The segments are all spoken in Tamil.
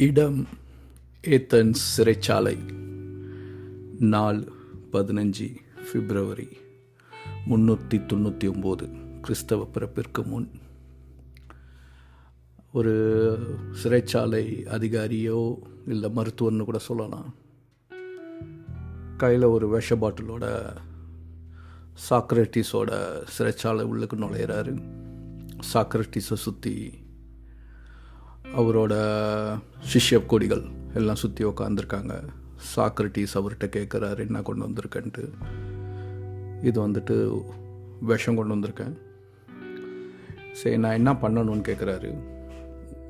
இடம் ஏத்தன்ஸ் சிறைச்சாலை. நாள் பதினஞ்சு பிப்ரவரி முன்னூற்றி தொண்ணூற்றி ஒம்பது. கிறிஸ்தவ பிறப்பிற்கு முன். ஒரு சிறைச்சாலை அதிகாரியோ இல்லை மருத்துவர்னு கூட சொல்லலாம். கையில் ஒரு விஷ பாட்டிலோட சாக்ரட்டிஸோட சிறைச்சாலை உள்ளுக்கு நுழையிறாரு. சாக்ரட்டிஸை சுற்றி அவரோட சிஷ்ய கொடிகள் எல்லாம் சுற்றி உக்காந்துருக்காங்க. சாக்ரட்டிஸ் அவர்கிட்ட கேட்குறாரு என்ன கொண்டு வந்திருக்கேன்ட்டு? இது வந்துட்டு விஷம் கொண்டு வந்திருக்கேன். சரி நான் என்ன பண்ணணும்னு கேட்குறாரு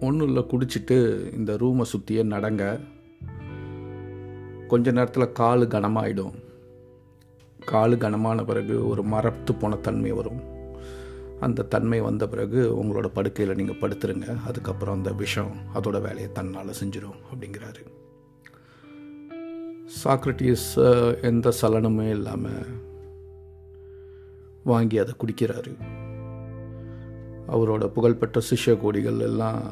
ஒன்றும் இல்லை குடிச்சிட்டு இந்த ரூமை சுற்றியே நடங்க. கொஞ்ச நேரத்தில் காலு கனமாயிடும். காலு கனமான பிறகு ஒரு மரத்து போன தன்மை வரும். அந்த தன்மை வந்த பிறகு உங்களோட படுக்கையில் நீங்கள் படுத்துருங்க. அதுக்கப்புறம் அந்த விஷம் அதோட வேலையை தன்னால் செஞ்சிடும் அப்படிங்கிறாரு. சாக்ரட்டிஸ் எந்த சலனமே இல்லாமல் வாங்கி அதை குடிக்கிறாரு. அவரோட புகழ்பெற்ற சிஷ்ய கோடிகள் எல்லாம்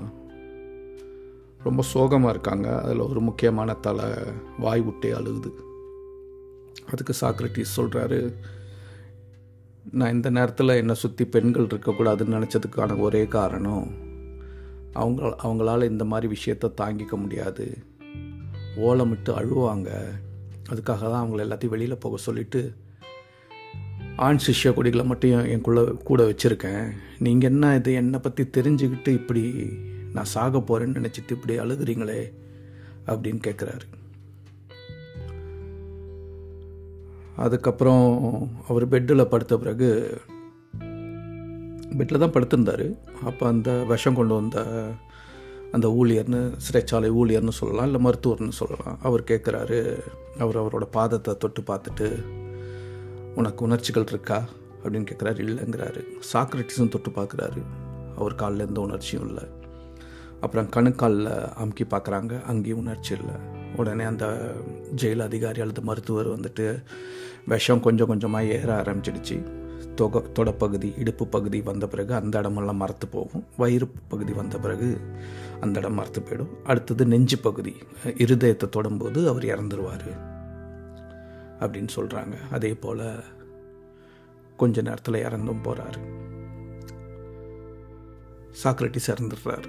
ரொம்ப சோகமாக இருக்காங்க. அதில் ஒரு முக்கியமான தலை வாய் விட்டே அழுகுது. அதுக்கு சாக்ரட்டிஸ் சொல்கிறாரு நான் இந்த நேரத்தில் என்னை சுற்றி பெண்கள் இருக்கக்கூடாதுன்னு நினச்சதுக்கான ஒரே காரணம் அவங்க அவங்களால இந்த மாதிரி விஷயத்தை தாங்கிக்க முடியாது. ஓலமிட்டு அழுவாங்க. அதுக்காக தான் அவங்கள எல்லாத்தையும் வெளியில் போக சொல்லிவிட்டு ஆண் சிஷ்ய கொடிகளை மட்டும் என் கூட வச்சுருக்கேன். நீங்கள் என்ன இது என்னை பற்றி தெரிஞ்சுக்கிட்டு இப்படி நான் சாக போகிறேன்னு நினச்சிட்டு இப்படி அழுகுறீங்களே அப்படின்னு கேட்குறாரு அதுக்கப்புறம் அவர் பெட்டில் படுத்த பிறகு பெட்டில் தான் படுத்திருந்தார். அப்போ அந்த விஷம் கொண்டு வந்த அந்த ஊழியர்னு சிறைச்சாலை ஊழியர்னு சொல்லலாம் இல்லை மருத்துவர்னு சொல்லலாம். அவர் கேட்குறாரு அவர் அவரோட பாதத்தை தொட்டு பார்த்துட்டு உனக்கு உணர்ச்சிகள் இருக்கா? அப்படின்னு கேட்குறாரு. இல்லைங்கிறாரு. சாக்ரட்டிஸும் தொட்டு பார்க்குறாரு. அவர் காலில் எந்த உணர்ச்சியும் இல்லை. அப்புறம் கணுக்காலில் அமுக்கி பார்க்குறாங்க. அங்கேயும் உணர்ச்சி இல்லை. உடனே அந்த ஜெயில் அதிகாரி அல்லது மருத்துவர் வந்துட்டு விஷம் கொஞ்சம் கொஞ்சமாக ஏற ஆரம்பிச்சிடுச்சு. தொக தொடப்பகுதி இடுப்பு பகுதி வந்த பிறகு அந்த இடமெல்லாம் மரத்து போகும். வயிறு பகுதி வந்த பிறகு அந்த இடம் மரத்து போயிடும். அடுத்தது நெஞ்சு பகுதி இருதயத்தை தொடும்போது அவர் இறந்துருவார் அப்படின்னு சொல்கிறாங்க அதே போல் கொஞ்ச நேரத்தில் இறந்தும் போகிறாரு சாக்ரட்டிஸ் இறந்துடுறாரு.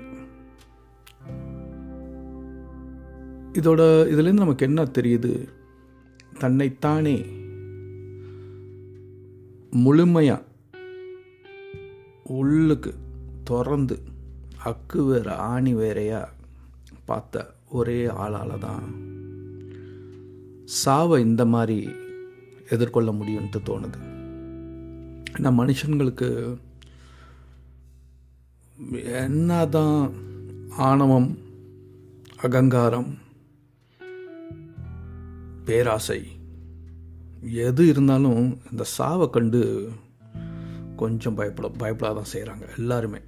இதோட இதுலேருந்து நமக்கு என்ன தெரியுது? தன்னைத்தானே முழுமையாக உள்ளுக்கு திறந்து அக்கு வேற ஆணி வேறையா பார்த்த ஒரே ஆளால் தான் சாவை இந்த மாதிரி எதிர்கொள்ள முடியும்ட்டு தோணுது. ஏன்னா மனுஷங்களுக்கு என்னதான் ஆணவம் அகங்காரம் பேராசை. எது இருந்தாலும் இந்த சாவை கண்டு கொஞ்சம் பயப்பட பயப்படாதான் தான் செய்கிறாங்க எல்லாருமே.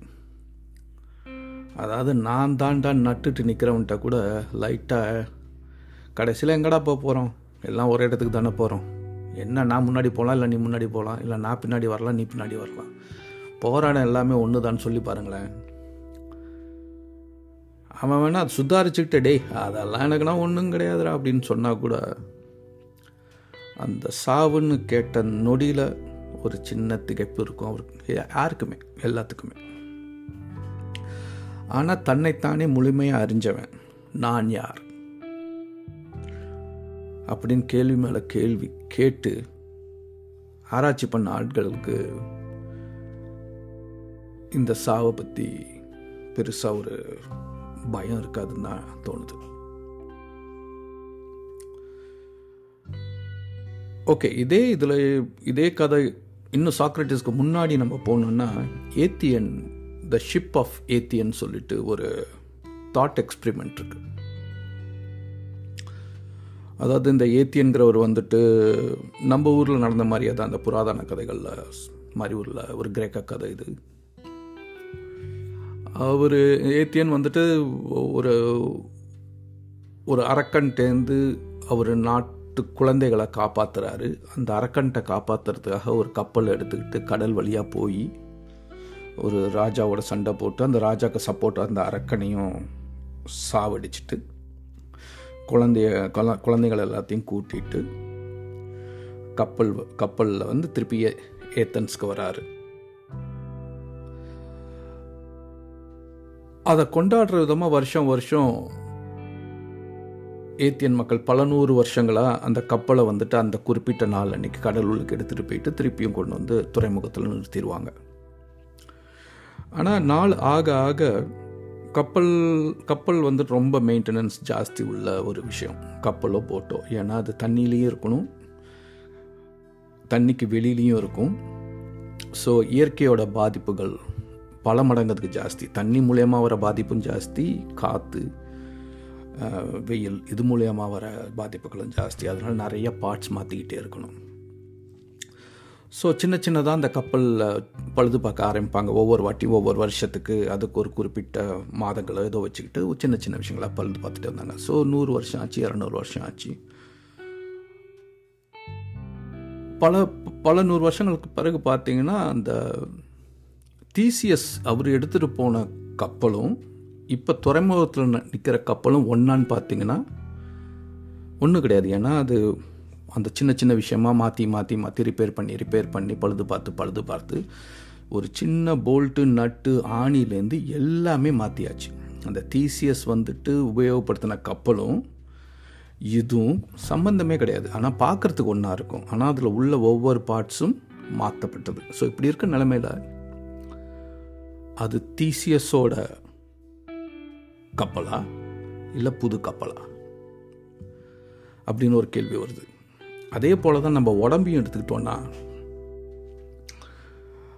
அதாவது நான் தாண்டா நட்டுட்டு நிற்கிறவன்ட்ட கூட லைட்டாக கடைசியில் எங்கடா போக போகிறோம் எல்லாம் ஒரே இடத்துக்கு தானே போகிறோம் என்ன நான் முன்னாடி போகலாம் இல்லை நீ முன்னாடி போகலாம் இல்லை நான் பின்னாடி வரலாம் நீ பின்னாடி வரலாம்? போகிற இடம் எல்லாமே ஒன்று தான் சொல்லி பாருங்களேன். அவன் வேணா அது சுதாரிச்சுக்கிட்ட டேய் அதெல்லாம் எனக்குனா ஒன்றும் கிடையாதுடா அப்படின்னு சொன்னால் கூட அந்த சாவுன்னு கேட்ட நொடியில் ஒரு சின்ன திகைப்பு இருக்கும் அவருக்கு. யாருக்குமே எல்லாத்துக்குமே. ஆனால் தன்னைத்தானே முழுமையாக அறிஞ்சவன் நான் யார்? அப்படின்னு கேள்வி மேலே கேள்வி கேட்டு ஆராய்ச்சி பண்ண ஆட்களுக்கு இந்த சாவை பற்றி பெருசாக ஒரு பயம் இருக்காதுன்னு தான் தோணுது. ஓகே இதே இதில் இதே கதை இன்னும் சாக்ரட்டிஸ்க்கு முன்னாடி நம்ம போனோம்னா ஏத்தியன் த ஷிப் ஆஃப் ஏத்தியன் சொல்லிட்டு ஒரு தாட் எக்ஸ்பிரிமெண்ட் இருக்கு. அதாவது இந்த ஏத்தியன்கிறவர் வந்துட்டு நம்ம ஊரில் நடந்த மாதிரியே தான் அந்த புராதன கதைகளில் மாதிரி ஊரில் ஒரு கிரேக்க கதை இது. அவர் ஏத்தியன் வந்துட்டு ஒரு ஒரு அரக்கன்ட்டேந்து அவர் நாட்டு குழந்தைகளை காப்பாற்றுறாரு அந்த அரக்கன்ட்டை காப்பாத்துறதுக்காக ஒரு கப்பல் எடுத்துக்கிட்டு கடல் வழியாக போய் ஒரு ராஜாவோட சண்டை போட்டு அந்த ராஜாக்கு சப்போர்ட் அந்த அரக்கனையும் சாவடிச்சிட்டு குழந்தைய குழ குழந்தைகள் எல்லாத்தையும் கூட்டிட்டு கப்பல் கப்பலில் வந்து திருப்பி ஏ- ஏத்தன்ஸ்க்கு வராரு. அதை கொண்டாடுற விதமாக வருஷம் வருஷம் ஏத்தியன் மக்கள் பல நூறு வருஷங்களாக அந்த கப்பலை வந்துட்டு அந்த குறிப்பிட்ட நாள் அன்னைக்கு கடலுக்கு எடுத்துகிட்டு போயிட்டு திருப்பியும் கொண்டு வந்து துறைமுகத்தில் நிறுத்திடுவாங்க. ஆனால் நாள் ஆக ஆக கப்பல் கப்பல் வந்துட்டு ரொம்ப மெயின்டெனன்ஸ் ஜாஸ்தி உள்ள ஒரு விஷயம். கப்பலோ போட்டோ. ஏன்னா அது தண்ணியிலையும் இருக்கணும். தண்ணிக்கு வெளியிலையும் இருக்கும். ஸோ இயற்கையோட பாதிப்புகள் பல மடங்கு அதுக்கு ஜாஸ்தி. தண்ணி மூலயமா வர பாதிப்பும் ஜாஸ்தி காற்று வெயில் இது மூலயமா வர பாதிப்புகளும் ஜாஸ்தி. அதனால் நிறைய பார்ட்ஸ் மாற்றிக்கிட்டே இருக்கணும். ஸோ சின்ன சின்னதாக அந்த கப்பலில் பழுது பார்க்க ஆரம்பிப்பாங்க. ஒவ்வொரு வாட்டி ஒவ்வொரு வருஷத்துக்கு அதுக்கு ஒரு குறிப்பிட்ட மாதங்களோ ஏதோ வச்சுக்கிட்டு சின்ன சின்ன விஷயங்களாக பழுது பார்த்துட்டு வந்தாங்க. ஸோ நூறு வருஷம் ஆச்சு இரநூறு வருஷம் ஆச்சு. பல பல நூறு வருஷங்களுக்கு பிறகு பார்த்தீங்கன்னா அந்த தீசியஸ் அவர் எடுத்துகிட்டு போன கப்பலும் இப்போ துறைமுகத்தில் நிற்கிற கப்பலும் ஒன்றான்னு பார்த்தீங்கன்னா ஒன்றும் கிடையாது. ஏன்னா அது அந்த சின்ன சின்ன விஷயமா மாற்றி மாற்றி மாற்றி ரிப்பேர் பண்ணி ரிப்பேர் பண்ணி பழுது பார்த்து பழுது பார்த்து ஒரு சின்ன போல்ட்டு நட்டு ஆணிலேருந்து எல்லாமே மாற்றியாச்சு அந்த தீசியஸ் வந்துட்டு உபயோகப்படுத்தின கப்பலும் இதுவும் சம்பந்தமே கிடையாது. ஆனால் பார்க்குறதுக்கு ஒன்றா இருக்கும். ஆனால் அதில் உள்ள ஒவ்வொரு பார்ட்ஸும் மாற்றப்பட்டது ஸோ இப்படி இருக்க நிலமையில அது தீசியஸோட கப்பலா? இல்லை புது கப்பலா? அப்படின்னு ஒரு கேள்வி வருது. அதே போல தான் நம்ம உடம்பையும் எடுத்துக்கிட்டோன்னா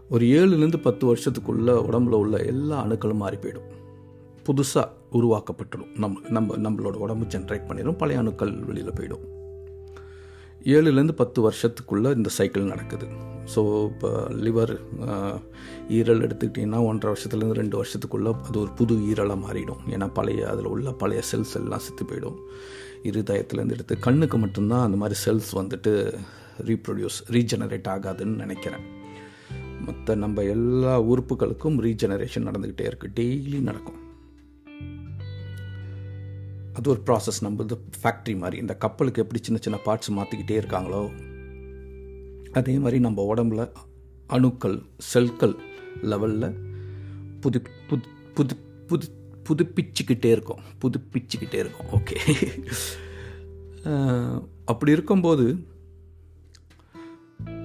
ஒரு ஏழுலேருந்து பத்து வருஷத்துக்குள்ள உடம்புல உள்ள எல்லா அணுக்களும் மாறி போயிடும். புதுசாக உருவாக்கப்பட்டுடும் நம்ம நம்ம நம்மளோட உடம்பு ஜென்ரேட் பண்ணிடும் பழைய அணுக்கள் வெளியில் போயிடும். ஏழுலேருந்து பத்து வருஷத்துக்குள்ளே இந்த சைக்கிள் நடக்குது. ஸோ இப்போ லிவர் ஈரல் எடுத்துக்கிட்டிங்கன்னா ஒன்றரை வருஷத்துலேருந்து ரெண்டு வருஷத்துக்குள்ளே அது ஒரு புது ஈரலாக மாறிடும். ஏன்னா பழைய அதில் உள்ள பழைய செல்ஸ் எல்லாம் செத்து போயிடும். இருதயத்துலேருந்து எடுத்து கண்ணுக்கு மட்டும்தான் அந்த மாதிரி செல்ஸ் வந்துட்டு ரீப்ரொடியூஸ் ரீஜெனரேட் ஆகாதுன்னு நினைக்கிறேன். மற்ற நம்ம எல்லா உறுப்புகளுக்கும் ரீஜெனரேஷன் நடந்துக்கிட்டே இருக்குது டெய்லி நடக்கும். அது ஒரு ப்ராசஸ் நம்மளது ஃபேக்ட்ரி மாதிரி. இந்த கப்பலுக்கு எப்படி சின்ன சின்ன பார்ட்ஸ் மாற்றிக்கிட்டே இருக்காங்களோ அதே மாதிரி நம்ம உடம்புல அணுக்கள் செல்கள் லெவலில் புது புது புது புது புதுப்பிச்சுக்கிட்டே இருக்கும். புதுப்பிச்சுக்கிட்டே இருக்கும். ஓகே அப்படி இருக்கும்போது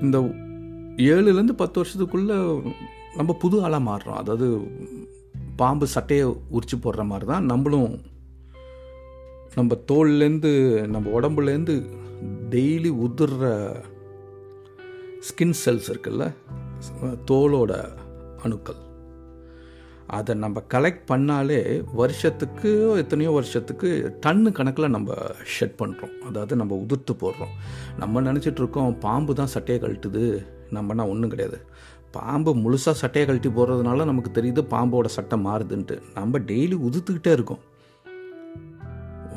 இந்த ஏழுலேருந்து பத்து வருஷத்துக்குள்ளே நம்ம புது ஆளாக மாறுறோம். அதாவது பாம்பு சட்டையை உரிச்சு போடுற மாதிரி தான் நம்மளும் நம்ம தோல்லேருந்து நம்ம உடம்புலேருந்து டெய்லி உதிர்ற ஸ்கின் செல்ஸ் இருக்குல்ல தோலோட அணுக்கள். அதை நம்ம கலெக்ட் பண்ணாலே வருஷத்துக்கு எத்தனையோ வருஷத்துக்கு டன்னு கணக்கில் நம்ம ஷெட் பண்ணுறோம் அதாவது நம்ம உதிர்த்து போடுறோம். நம்ம நினச்சிட்ருக்கோம் பாம்பு தான் சட்டையை கழட்டுது. நம்மனா ஒன்றும் கிடையாது. பாம்பு முழுசாக சட்டையை கழட்டி போடுறதுனால நமக்கு தெரியுது பாம்போட சட்டை மாறுதுன்ட்டு. நம்ம டெய்லி உதுத்துக்கிட்டே இருக்கோம்.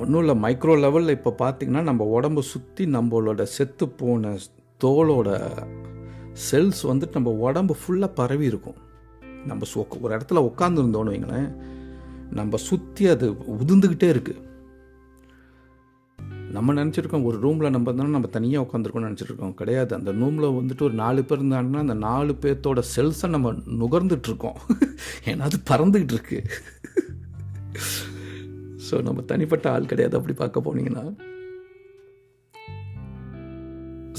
ஒன்றும் இல்லை மைக்ரோ லெவலில் இப்போ பார்த்தீங்கன்னா நம்ம உடம்பு சுற்றி நம்மளோட செத்து போன தோலோட செல்ஸ் வந்துட்டு நம்ம உடம்பு ஃபுல்லாக பரவி இருக்கும். நம்ம ஒரு இடத்துல உட்காந்துருந்தோன்னு வைங்களேன் நம்ம சுற்றி அது உதிர்ந்துக்கிட்டே இருக்குது நம்ம நினச்சிருக்கோம் ஒரு ரூமில் நம்ம இருந்தாலும் நம்ம தனியாக உட்காந்துருக்கோம்னு நினச்சிருக்கோம். கிடையாது. அந்த ரூமில் வந்துட்டு ஒரு நாலு பேர் இருந்தாங்கன்னா அந்த நாலு பேர்த்தோட செல்ஸை நம்ம நுகர்ந்துட்டுருக்கோம் ஏன்னா அது பறந்துக்கிட்டு இருக்குது ஸோ நம்ம தனிப்பட்ட ஆள் கிடையாது அப்படி பார்க்க போனீங்கன்னா.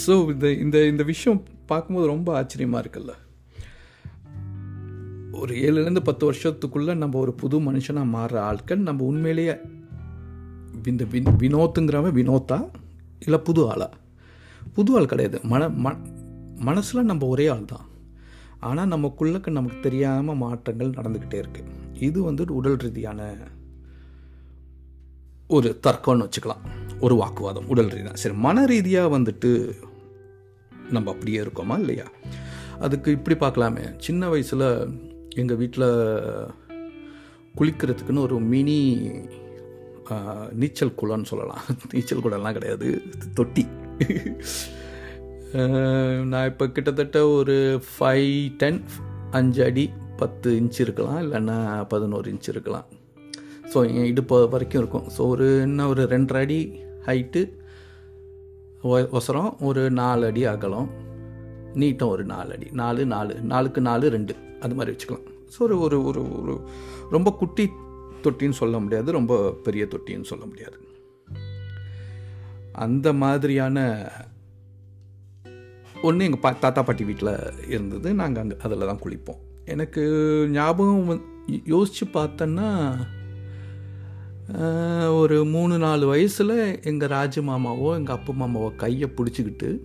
ஸோ இந்த இந்த இந்த விஷயம் பார்க்கும்போது ரொம்ப ஆச்சரியமாக இருக்குல்ல. ஒரு ஏழுலேருந்து பத்து வருஷத்துக்குள்ளே நம்ம ஒரு புது மனுஷனாக மாறுற ஆட்கள் நம்ம உண்மையிலேயே இந்த வின் வினோத்துங்கிறவன் வினோத்தா இல்லை புது ஆளா? புது ஆள் கிடையாது. மன ம மனசில் நம்ம ஒரே ஆள் தான். ஆனால் நமக்குள்ளக்கு நமக்கு தெரியாமல் மாற்றங்கள் நடந்துக்கிட்டே இருக்குது இது வந்து உடல் ரீதியான ஒரு தர்க்கம்னு வச்சுக்கலாம். ஒரு வாக்குவாதம் உடல் ரீதியாக சரி மன ரீதியாக வந்துட்டு நம்ம அப்படியே இருக்கோமா இல்லையா? அதுக்கு இப்படி பார்க்கலாமே. சின்ன வயசில் எங்கள் வீட்டில் குளிக்கிறதுக்குன்னு ஒரு மினி நீச்சல் குளம்னு சொல்லலாம். நீச்சல் குளம்லாம் கிடையாது. தொட்டி. நான் இப்போ கிட்டத்தட்ட ஒரு ஃபைவ் டென் அஞ்சு அடி பத்து இன்ச் இருக்கலாம். இல்லைன்னா பதினோரு இன்ச் இருக்கலாம். ஸோ என் இடுப்பு வரைக்கும் இருக்கும். ஸோ ஒரு என்ன ஒரு ரெண்டரை அடி ஹைட்டு ஒசரம் ஒரு நாலு அடி அகலம் நீட்டம் ஒரு நாலு அடி நாலு நாலு நாலுக்கு நாலு ரெண்டு அது மாதிரி வச்சுக்கலாம். ஸோ ஒரு ஒரு ஒரு ஒரு ரொம்ப குட்டி தொட்டின்னு சொல்ல முடியாது ரொம்ப பெரிய தொட்டின்னு சொல்ல முடியாது. அந்த மாதிரியான ஒன்று எங்கள் பா தாத்தா பாட்டி வீட்டில் இருந்தது. நாங்கள் அங்கே அதில் தான் குளிப்போம். எனக்கு ஞாபகம் வந்து யோசித்து பார்த்தோன்னா ஒரு மூணு நாலு வயசில் எங்கள் ராஜ மாமாவோ எங்கள் அப்பா மாமாவோ கையை பிடிச்சிக்கிட்டு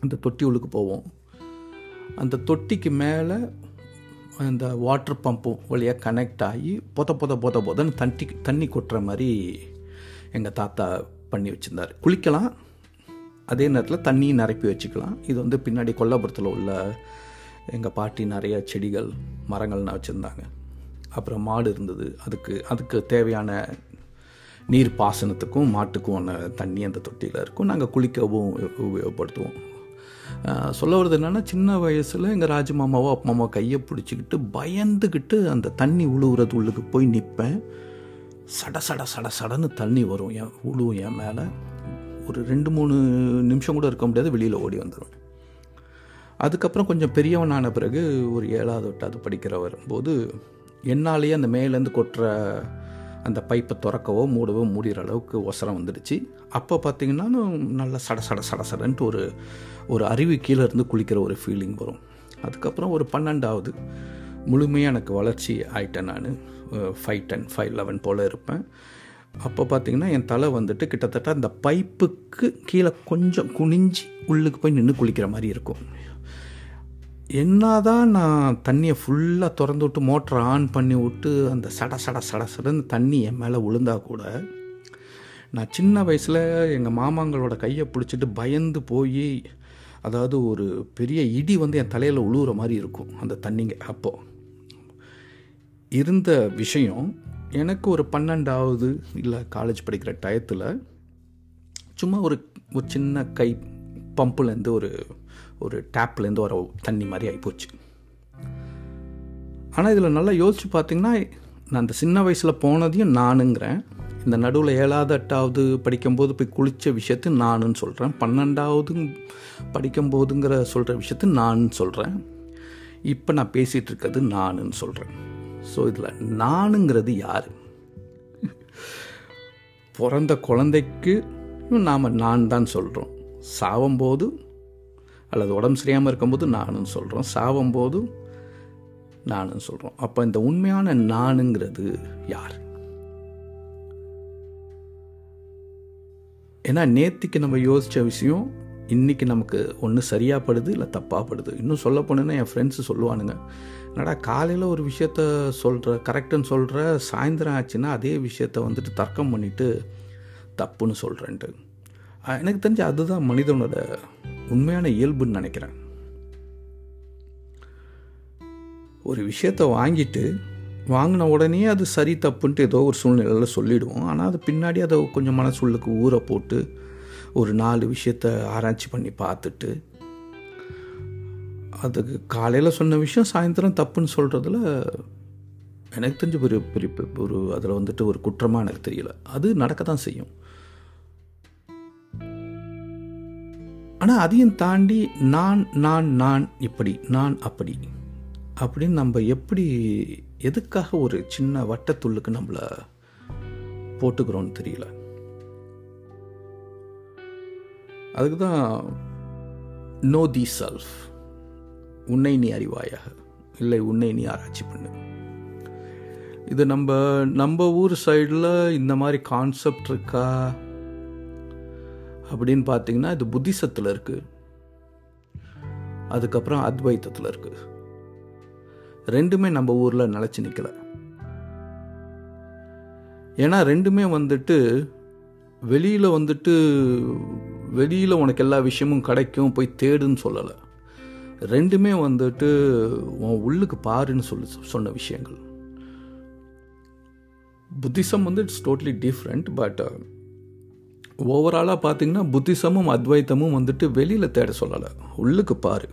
அந்த தொட்டி உள்ளுக்கு போவோம். அந்த தொட்டிக்கு மேலே அந்த வாட்டர் பம்பும் வழியாக கனெக்ட் ஆகி பொத பொத பொத பொதன்னு தண்ணி தண்ணி கொட்டுற மாதிரி எங்கள் தாத்தா பண்ணி வச்சுருந்தார். குளிக்கலாம். அதே நேரத்தில் தண்ணி நிரப்பி வச்சுக்கலாம். இது வந்து பின்னாடி கொல்லபுரத்தில் உள்ள எங்கள் பாட்டி நிறைய செடிகள் மரங்கள்லாம் வச்சுருந்தாங்க. அப்புறம் மாடு இருந்தது. அதுக்கு அதுக்கு தேவையான நீர் பாசனத்துக்கும் மாட்டுக்கும் ஒன்று தண்ணி அந்த தொட்டியில் இருக்கும். நாங்கள் குளிக்கவும் உபயோகப்படுத்துவோம். சொல்ல வருது என்னென்னா சின்ன வயசில் எங்கள் ராஜமாமாவோ அப்பா அம்மா கையை பிடிச்சிக்கிட்டு பயந்துக்கிட்டு அந்த தண்ணி உழுவுறது உள்ளுக்கு போய் நிற்பேன் சட சட சட சடன்னு தண்ணி வரும். என் உழுவும் என் மேலே. ஒரு ரெண்டு மூணு நிமிஷம் கூட இருக்க முடியாது. வெளியில் ஓடி வந்துடும் அதுக்கப்புறம் கொஞ்சம் பெரியவனான பிறகு ஒரு ஏழாவது எட்டாவது படிக்கிற வரும்போது என்னாலேயே அந்த மேலேருந்து கொட்டுற அந்த பைப்பை திறக்கவோ மூடவோ மூடிற அளவுக்கு ஒசரம் வந்துடுச்சு. அப்போ பார்த்திங்கன்னா நல்லா சட சட சட சடன்ட்டு ஒரு ஒரு அருவி கீழே இருந்து குளிக்கிற ஒரு ஃபீலிங் வரும். அதுக்கப்புறம் ஒரு பன்னெண்டாவது முழுமையாக எனக்கு வளர்ச்சி ஆயிட்டேன் நான். ஃபைவ் டென் ஃபைவ் லெவன் போல் இருப்பேன். அப்போ பார்த்திங்கன்னா என் தலை வந்துட்டு கிட்டத்தட்ட அந்த பைப்புக்கு கீழே கொஞ்சம் குனிஞ்சு உள்ளுக்கு போய் நின்று குளிக்கிற மாதிரி இருக்கும். என்னதான் நான் தண்ணியை ஃபுல்லாக திறந்து விட்டு மோட்டரை ஆன் பண்ணி விட்டு அந்த சட சட சட சடன்னு தண்ணி என் மேலே விழுந்தா கூட நான் சின்ன வயசில் எங்கள் மாமாங்களோட கையை பிடிச்சிட்டு பயந்து போய் அதாவது ஒரு பெரிய இடி வந்து என் தலையில் உழுவுற மாதிரி இருக்கும் அந்த தண்ணிங்க அப்போது இருந்த விஷயம் எனக்கு ஒரு பன்னெண்டாவது இல்லை காலேஜ் படிக்கிற டயத்தில் சும்மா ஒரு ஒரு சின்ன கை பம்புலேருந்து ஒரு ஒரு டேப்லேருந்து வர தண்ணி மாதிரி ஆகிப்போச்சு ஆனால் இதில் நல்லா யோசித்து பார்த்தீங்கன்னா நான் அந்த சின்ன வயசில் போனதையும் நானுங்கிறேன். இந்த நடுவில் ஏழாவது எட்டாவது படிக்கும்போது போய் குளித்த விஷயத்து நானுன்னு சொல்கிறேன் பன்னெண்டாவது படிக்கும்போதுங்கிற சொல்கிற விஷயத்து நானுன்னு சொல்கிறேன் இப்போ நான் பேசிகிட்டு இருக்கிறது நானுன்னு சொல்கிறேன் ஸோ இதில் நானுங்கிறது யார்? பிறந்த குழந்தைக்கு நாம் நான் தான் சொல்கிறோம் சாவும்போது அல்லது உடம்பு சரியாமல் இருக்கும்போது நானும் சொல்கிறோம் சாவும்போது நானும் சொல்கிறோம் அப்போ இந்த உண்மையான நானுங்கிறது யார்? ஏன்னா நேத்திக்கு நம்ம யோசித்த விஷயம் இன்றைக்கி நமக்கு ஒன்று சரியாக படுது இல்லை தப்பாக படுது இன்னும் சொல்ல போனேன்னா என் ஃப்ரெண்ட்ஸு சொல்லுவானுங்க என்னடா காலையில் ஒரு விஷயத்த சொல்கிற கரெக்டுன்னு சொல்கிற சாயந்தரம் ஆச்சுன்னா அதே விஷயத்த வந்துட்டு தர்க்கம் பண்ணிவிட்டு தப்புன்னு சொல்கிறேன்ட்டு எனக்கு தெரிஞ்ச அதுதான் மனிதனோட உண்மையான இயல்புன்னு நினைக்கிறேன். ஒரு விஷயத்த வாங்கிட்டு வாங்கின உடனே அது சரி தப்புன்ட்டு ஏதோ ஒரு சூழ்நிலையில் சொல்லிவிடுவோம் ஆனால் அது பின்னாடி அதை கொஞ்சம் மனசுள்ளுக்கு ஊற போட்டு ஒரு நாலு விஷயத்த ஆராய்ச்சி பண்ணி பார்த்துட்டு அதுக்கு காலையில் சொன்ன விஷயம் சாயந்தரம் தப்புன்னு சொல்கிறதுல எனக்கு தெரிஞ்ச ஒரு பெரிய ஒரு அதில் வந்துட்டு ஒரு குற்றமாக எனக்கு தெரியல. அது நடக்க தான் செய்யும். ஆனால் அதையும் தாண்டி நான் நான் நான் இப்படி நான் அப்படி அப்படின்னு நம்ம எப்படி எதுக்காக ஒரு சின்ன வட்டத்துள்ளுக்கு நம்மளை போட்டுக்கிறோன்னு தெரியல. அதுக்கு தான் நோ தி செல்ஃப் உன்னை நீ அறிவாயாக இல்லை உன்னை நீ ஆராய்ச்சி பண்ணு. இது நம்ம நம்ம ஊர் சைடில் இந்த மாதிரி கான்செப்ட் இருக்கா? அப்படின்னு பார்த்தீங்கன்னா இது புத்திசத்தில் இருக்குது அதுக்கப்புறம் அத்வைத்தத்தில் இருக்குது ரெண்டுமே நம்ம ஊரில் நிலச்சி நிற்கல ஏன்னா ரெண்டுமே வந்துட்டு வெளியில் வந்துட்டு வெளியில் உனக்கு எல்லா விஷயமும் கிடைக்கும் போய் தேடுன்னு சொல்லலை. ரெண்டுமே வந்துட்டு உன் உள்ளுக்கு பாருன்னு சொல்லி சொன்ன விஷயங்கள். புத்திசம் வந்து இட்ஸ் டோட்லி டிஃப்ரெண்ட் பட் ஓவராலாக பார்த்தீங்கன்னா புத்திசமும் அத்வைத்தமும் வந்துட்டு வெளியில் தேட சொல்லலை. உள்ளுக்கு பாரு.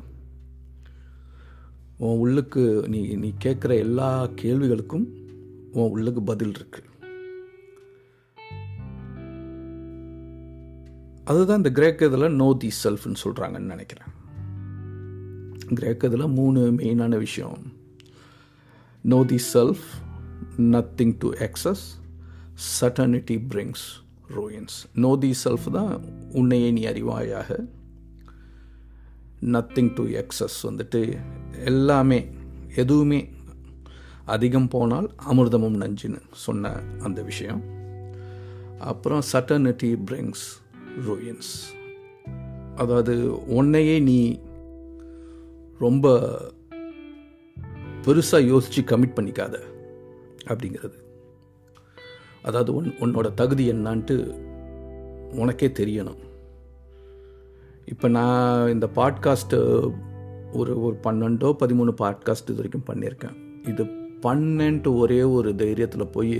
உன் உள்ளுக்கு நீ நீ கேட்குற எல்லா கேள்விகளுக்கும் உன் உள்ளுக்கு பதில் இருக்கு. அதுதான் இந்த கிரேக்க இதில் நோ தி செல்ஃப்னு சொல்கிறாங்கன்னு நினைக்கிறேன். கிரேக்க இதில் மூணு மெயினான விஷயம். Know the self nothing to excess certainty brings ruins know the self தான் உன்னையே நீ அறிவாயாக நத்திங் டு எக்ஸஸ் வந்துட்டு எல்லாமே எதுவுமே அதிகம் போனால் அமிர்தமும் நஞ்சுன்னு சொன்ன அந்த விஷயம். அப்புறம் சட்டர்னிட்டி பிரிங்ஸ் ரூயின்ஸ் அதாவது உன்னையே நீ ரொம்ப பெருசாக யோசித்து கமிட் பண்ணிக்காத அப்படிங்கிறது. அதாவது உன் உன்னோட தகுதி என்னான்ட்டு உனக்கே தெரியணும். இப்போ நான் இந்த பாட்காஸ்ட்டு ஒரு ஒரு பன்னெண்டோ பதிமூணு பாட்காஸ்ட் இது வரைக்கும் பண்ணியிருக்கேன். இது பன்னெண்டு ஒரே ஒரு தைரியத்தில் போய்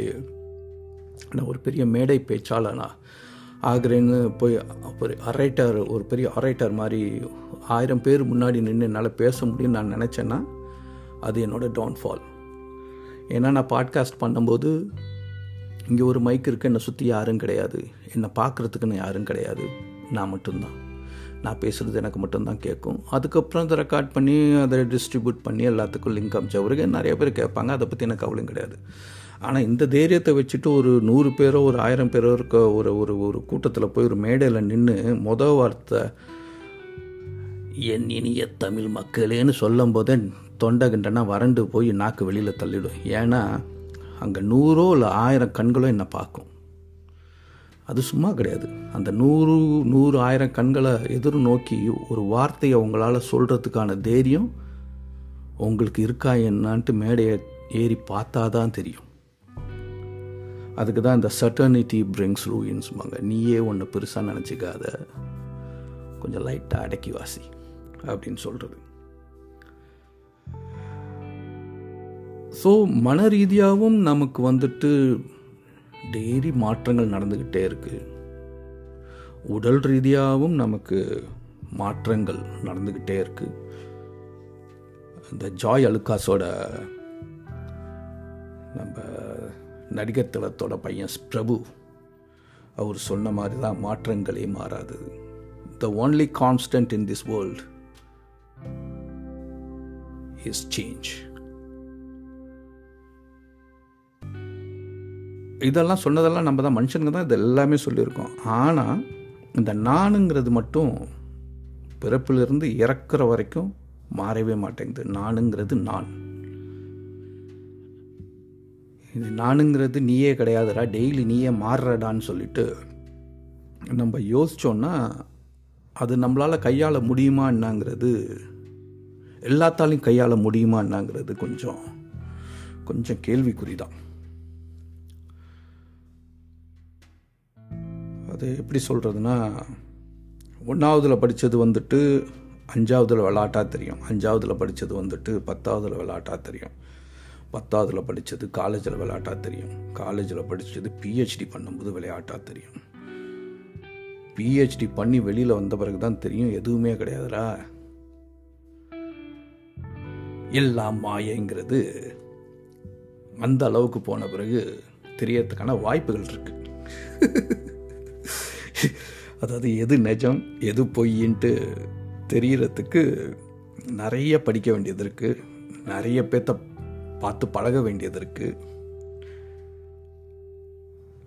நான் ஒரு பெரிய மேடை பேச்சாளனா ஆகிறேன்னு போய் ஒரு அரைட்டர் ஒரு பெரிய அரைட்டர் மாதிரி ஆயிரம் பேர் முன்னாடி நின்று என்னால் பேச முடியும்னு நான் நினச்சேன்னா அது என்னோடய டவுன்ஃபால் ஏன்னா நான் பாட்காஸ்ட் பண்ணும்போது இங்கே ஒரு மைக் இருக்குது என்னை சுற்றி யாரும் கிடையாது. என்னை பார்க்குறதுக்குன்னு யாரும் கிடையாது. நான் மட்டும்தான். நான் பேசுகிறது எனக்கு மட்டும்தான் கேட்கும். அதுக்கப்புறம் அதை ரெக்கார்ட் பண்ணி அதை டிஸ்ட்ரிபியூட் பண்ணி எல்லாத்துக்கும் லிங்க் அமிச்ச. பிறகு நிறைய பேர் கேட்பாங்க அதை பற்றி எனக்கு கவலையும் கிடையாது. ஆனால் இந்த தைரியத்தை வச்சுட்டு ஒரு நூறு பேரோ ஒரு ஆயிரம் பேரோ இருக்க ஒரு ஒரு ஒரு கூட்டத்தில் போய் ஒரு மேடையில் நின்று மொத வார்த்தை என் இனிய தமிழ் மக்களேன்னு சொல்லும் போதே தொண்டை கிண்டனா வறண்டு போய் நாக்கு வெளியில் தள்ளிடும். ஏன்னா அங்கே நூறோ இல்லை ஆயிரம் கண்களோ என்னை பார்க்கும். அது சும்மா கிடையாது. அந்த நூறு நூறு ஆயிரம் கண்களை எதிர் நோக்கி ஒரு வார்த்தையை உங்களால் சொல்கிறதுக்கான தைரியம் உங்களுக்கு இருக்கா என்னான்ட்டு மேடையை ஏறி பார்த்தா தான் தெரியும். அதுக்கு தான் இந்த சட்டர்னிட்டி பிரிங்ஸ் ரூயின்ஸ்பாங்க நீயே ஒன்று பெருசாக நினச்சிக்காத. கொஞ்சம் லைட்டாக அடக்கி வாசி. அப்படின்னு சொல்கிறது ஸோ மன ரீதியாகவும் நமக்கு வந்துட்டு டெய்லி மாற்றங்கள் நடந்துக்கிட்டே இருக்குது உடல் ரீதியாகவும் நமக்கு மாற்றங்கள் நடந்துக்கிட்டே இருக்குது இந்த ஜாய் அலுக்காஸோட நம்ம நடிகர் தளத்தோட பையன் பிரபு அவர் சொன்ன மாதிரி தான் மாற்றங்களே மாறாது. The only constant in this world is change இதெல்லாம் சொன்னதெல்லாம் நம்ம தான் மனுஷனுங்க தான் இது எல்லாமே சொல்லியிருக்கோம். ஆனால் இந்த நானுங்கிறது மட்டும் பிறப்பிலிருந்து இறக்குற வரைக்கும் மாறவே மாட்டேங்குது. நானுங்கிறது நான். இது நானுங்கிறது நீயே கிடையாதுடா டெய்லி நீயே மாறுறடான்னு சொல்லிட்டு நம்ம யோசித்தோன்னா அது நம்மளால் கையாள முடியுமா என்னங்கிறது எல்லாத்தாலையும் கையாள முடியுமா என்னங்கிறது கொஞ்சம் கொஞ்சம் கேள்விக்குறி தான். அது எப்படி சொல்கிறதுனா ஒன்றாவதில் படித்தது வந்துட்டு அஞ்சாவதில் விளாட்டாக தெரியும். அஞ்சாவதில் படித்தது வந்துட்டு பத்தாவதில் விளாட்டாக தெரியும். பத்தாவதில் படித்தது காலேஜில் விளையாட்டாக தெரியும். காலேஜில் படித்தது பிஹெச்டி பண்ணும்போது விளையாட்டாக தெரியும். பிஹெச்டி பண்ணி வெளியில் வந்த பிறகு தான் தெரியும். எதுவுமே கிடையாதுடா. எல்லாம் மாயங்கிறது அந்த அளவுக்கு போன பிறகு தெரியறதுக்கான வாய்ப்புகள் இருக்குது அதாவது எது நிஜம் எது பொய்ன்ட்டு தெரிகிறதுக்கு நிறைய படிக்க வேண்டியது இருக்குது நிறைய பேர்த்த பார்த்து பழக வேண்டியது இருக்குது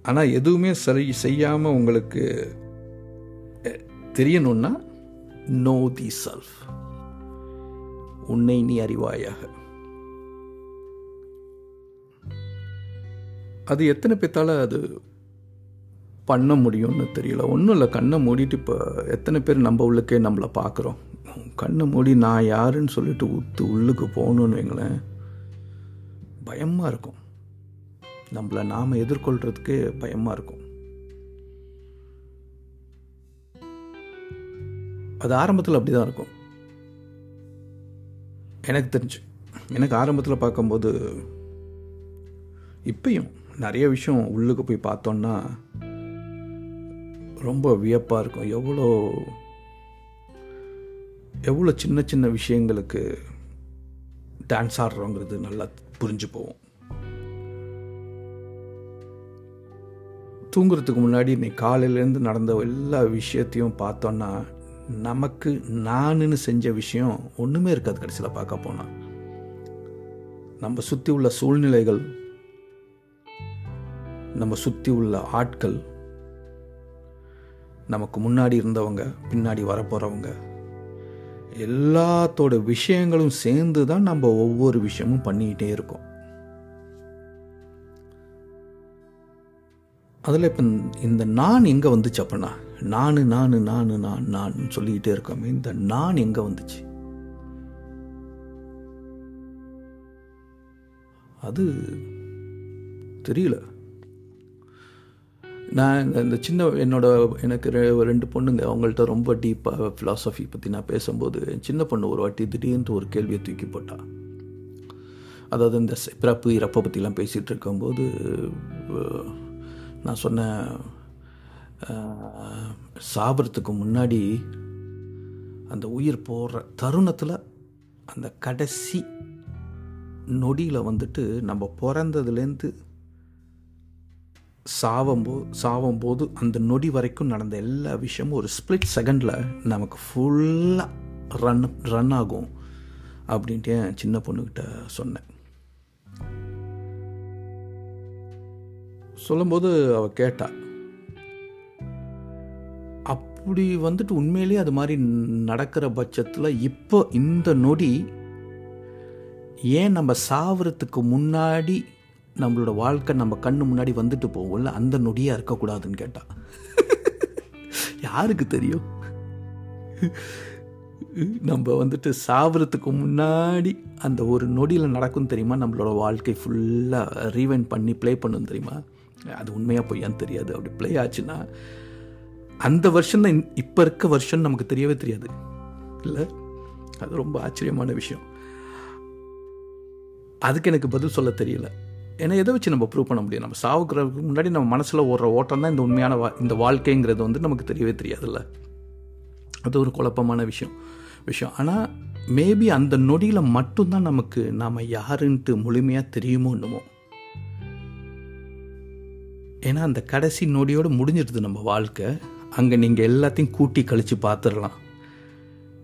ஆனால் எதுவுமே சரி செய்யாமல் உங்களுக்கு தெரியணும்னா நோ தி செல்ஃப் உன்னை நீ அறிவாயாக. அது எத்தனை பேத்தால அது பண்ண முடியும்னு தெரியல. ஒன்றும் இல்லை கண்ணை மூடிட்டு இப்போ எத்தனை பேர் நம்ம உள்ளுக்கே நம்மளை பார்க்குறோம் கண்ணை மூடி நான் யாருன்னு சொல்லிட்டு உத்து உள்ளுக்கு போகணுன்னு வைங்களேன். பயமாக இருக்கும். நம்மளை நாம் எதிர்கொள்கிறதுக்கு பயமாக இருக்கும். அது ஆரம்பத்தில் அப்படி தான் இருக்கும். எனக்கு தெரிஞ்சு. எனக்கு ஆரம்பத்தில் பார்க்கும்போது இப்பயும் நிறைய விஷயம் உள்ளுக்கு போய் பார்த்தோன்னா ரொம்ப வியப்பாக இருக்கும். எவ்வளோ எவ்வளோ சின்ன சின்ன விஷயங்களுக்கு டான்ஸ் ஆடுறோங்கிறது நல்லா புரிஞ்சு போவோம் தூங்குறதுக்கு முன்னாடி நீ காலையிலேருந்து நடந்த எல்லா விஷயத்தையும் பார்த்தோன்னா நமக்கு நானுன்னு செஞ்ச விஷயம் ஒன்றுமே இருக்காது கடைசியில் பார்க்க போனால் நம்ம சுற்றி உள்ள சூழ்நிலைகள் நம்ம சுற்றி உள்ள ஆட்கள் நமக்கு முன்னாடி இருந்தவங்க பின்னாடி வரப்போகிறவங்க எல்லாத்தோட விஷயங்களும் சேர்ந்து தான் நம்ம ஒவ்வொரு விஷயமும் பண்ணிக்கிட்டே இருக்கோம். அதில் இப்போ இந்த நான் எங்கே வந்துச்சு அப்பனா? நான் நான் நான் நான் நான் சொல்லிக்கிட்டே இருக்கோமே இந்த நான் எங்கே வந்துச்சு? அது தெரியல. நான் இந்த- சின்ன என்னோட எனக்கு ரெ- ரெண்டு பொண்ணுங்க. அவங்கள்ட்ட ரொம்ப டீப்பாக ஃபிலாசபி பற்றி நான் பேசும்போது என் சின்ன பொண்ணு ஒரு வாட்டி திடீர்னு ஒரு கேள்வியை தூக்கி போட்டா. அதாவது இந்த பிறப்பு இறப்பை பற்றிலாம் பேசிகிட்டு இருக்கும்போது நான் சொன்னேன் அஹ், முன்னாடி அந்த உயிர் போடுற தருணத்தில் அந்த கடைசி நொடியில் வந்துட்டு நம்ம பிறந்ததுலேருந்து சாவம்போ சாவும்போது அந்த நொடி வரைக்கும் நடந்த எல்லா விஷயமும் ஒரு ஸ்பிளிட் செகண்டில் நமக்கு ஃபுல்லாக ரன் ரன் ஆகும் அப்படின்ட்டு என் சின்ன பொண்ணுக்கிட்ட சொன்னேன். சொல்லும்போது அவ கேட்டா அப்படி வந்துட்டு உண்மையிலேயே அது மாதிரி நடக்கிற பட்சத்தில் இப்போ இந்த நொடி ஏன் நம்ம சாவறதுக்கு முன்னாடி நம்மளோட வாழ்க்கை நம்ம கண்ணு முன்னாடி வந்துட்டு போகும்ல அந்த நொடியாக இருக்கக்கூடாதுன்னு கேட்டா. யாருக்கு தெரியும்? நம்ம வந்துட்டு சாவறதுக்கு முன்னாடி அந்த ஒரு நொடியில் நடக்கும் தெரியுமா? நம்மளோட வாழ்க்கை ஃபுல்லாக ரீவைண்ட் பண்ணி ப்ளே பண்ணும் தெரியுமா? அது உண்மையாக பொய்யான்னு தெரியாது. அப்படி ப்ளே ஆச்சுன்னா அந்த வருஷம் தான் இப்போ இருக்க வருஷம் நமக்கு தெரியவே தெரியாது. இல்லை? அது ரொம்ப ஆச்சரியமான விஷயம். அதுக்கு எனக்கு பதில் சொல்ல தெரியல. ஏன்னா எதை வச்சு நம்ம ப்ரூவ் பண்ண முடியும்? நம்ம சாவுக்கிறதுக்கு முன்னாடி நம்ம மனசில் ஓடுற ஓட்டம் தான் இந்த உண்மையான வா இந்த வாழ்க்கைங்கிறது வந்து நமக்கு தெரியவே தெரியாதுல்ல. அது ஒரு குழப்பமான விஷயம் விஷயம். ஆனால் மேபி அந்த நொடியில் மட்டும்தான் நமக்கு நாம் யாருன்ட்டு முழுமையாக தெரியுமோ என்னமோ. ஏன்னா அந்த கடைசி நொடியோடு முடிஞ்சிடுது நம்ம வாழ்க்கை. அங்கே நீங்கள் எல்லாத்தையும் கூட்டி கழித்து பார்த்துடலாம்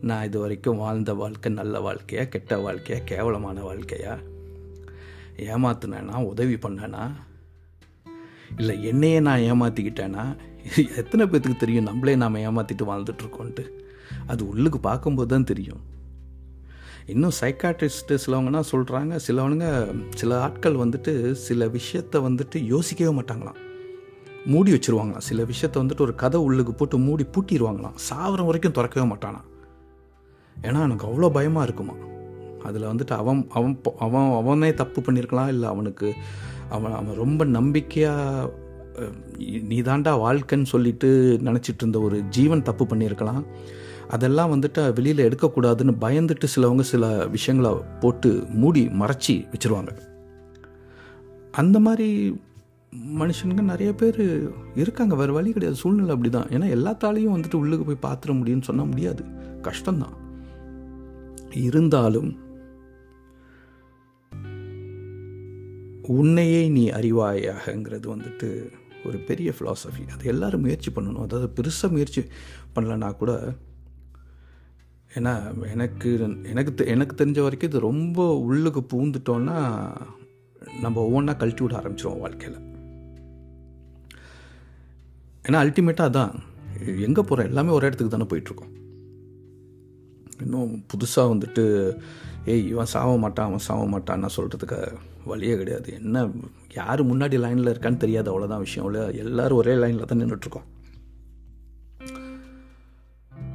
நான் இது வரைக்கும் வாழ்ந்த வாழ்க்கை நல்ல வாழ்க்கையா கெட்ட வாழ்க்கையா கேவலமான வாழ்க்கையா? ஏமாத்துனேனா உதவி பண்ணேனா? இல்லை என்னையே நான் ஏமாற்றிக்கிட்டேனா எத்தனை பேத்துக்கு தெரியும் நம்மளே நாம் ஏமாற்றிட்டு வாழ்ந்துட்டுருக்கோன்ட்டு? அது உள்ளுக்கு பார்க்கும்போது தான் தெரியும். இன்னும் சைக்காட்ரிஸ்ட்டு சிலவங்கன்னா சொல்கிறாங்க சிலவனுங்க சில ஆட்கள் வந்துட்டு சில விஷயத்த வந்துட்டு யோசிக்கவே மாட்டாங்களாம். மூடி வச்சிருவாங்களாம். சில விஷயத்தை வந்துட்டு ஒரு கதை உள்ளுக்கு போட்டு மூடி பூட்டிடுவாங்களாம் சாவரம் வரைக்கும் திறக்கவே மாட்டானாம். ஏன்னா எனக்கு அவ்வளோ பயமாக இருக்குமா அதில் வந்துட்டு அவன் அவன் அவன் அவனே தப்பு பண்ணியிருக்கலாம் இல்லை அவனுக்கு அவன் அவன் ரொம்ப நம்பிக்கையாக நீ தாண்டா வாழ்க்கைன்னு சொல்லிட்டு நினச்சிட்டு இருந்த ஒரு ஜீவன் தப்பு பண்ணியிருக்கலாம் அதெல்லாம் வந்துட்டு வெளியில் எடுக்கக்கூடாதுன்னு பயந்துட்டு சிலவங்க சில விஷயங்களை போட்டு மூடி மறைச்சி வச்சிருவாங்க. அந்த மாதிரி மனுஷனுங்க நிறைய பேர் இருக்காங்க. வேறு வழி கிடையாது. சூழ்நிலை அப்படி தான் ஏன்னா எல்லாத்தாலையும் வந்துட்டு உள்ளுக்கு போய் பார்த்துட முடியும்னு சொன்ன முடியாது. கஷ்டம்தான். இருந்தாலும் உன்னையே நீ அறிவாயாகங்கிறது வந்துட்டு ஒரு பெரிய ஃபிலாசபி அது எல்லாரும் முயற்சி பண்ணணும். அதாவது பெருசாக முயற்சி பண்ணலன்னா கூட ஏன்னா எனக்கு எனக்கு தெ- எனக்கு தெரிஞ்ச வரைக்கும் இது ரொம்ப உள்ளுக்கு பூந்துட்டோன்னா நம்ம ஒவ்வொன்றா கழட்டி விட ஆரம்பிச்சிருவோம் வாழ்க்கையில். ஏன்னா அல்டிமேட்டாக அதான். எங்கே போகிறோம் எல்லாமே ஒரு இடத்துக்கு தானே போயிட்டுருக்கோம். இன்னும் புதுசாக வந்துட்டு ஏய் இவன் சாவ மாட்டான் அவன் சாவ மாட்டான்னு சொல்கிறதுக்கு வழியே கிடையாது. என்ன யார் முன்னாடி லைனில் இருக்கான்னு தெரியாது. அவ்வளோதான் விஷயம். இல்லை எல்லோரும் ஒரே லைனில் தான் நின்றுட்டுருக்கோம்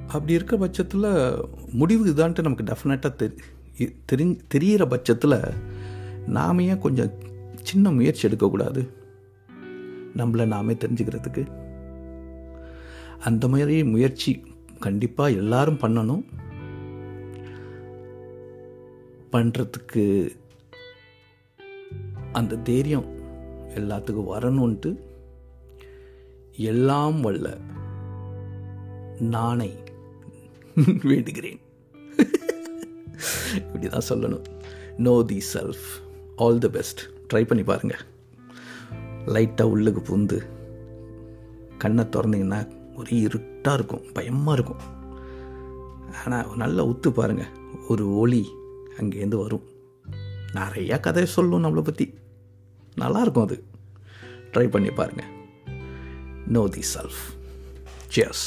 அப்படி இருக்க பட்சத்தில் முடிவு இதான்ட்டு நமக்கு டெஃபினட்டாக தெரி தெரி தெரிகிற பட்சத்தில் நாம ஏன் கொஞ்சம் சின்ன முயற்சி எடுக்கக்கூடாது? நம்மளை நாமே தெரிஞ்சுக்கிறதுக்கு. அந்த மாதிரி முயற்சி கண்டிப்பாக எல்லாரும் பண்ணணும். பண்ணுறதுக்கு அந்த தைரியம் எல்லாத்துக்கும் வரணுன்ட்டு எல்லாம் வல்ல நானை வேண்டுகிறேன். இப்படி தான் சொல்லணும். Know the self all the best try பண்ணி பாருங்கள் லைட்டாக உள்ளுக்கு புந்து கண்ணை திறந்தீங்கன்னா ஒரே இருட்டாக இருக்கும். பயமாக இருக்கும். ஆனால் நல்லா உத்து பாருங்கள் ஒரு ஒளி அங்கேருந்து வரும். நிறையா கதை சொல்லும் நம்மளை பற்றி நல்லாயிருக்கும் அது. ட்ரை பண்ணி பாருங்கள் நோ தி செல்ஃப் சியர்ஸ்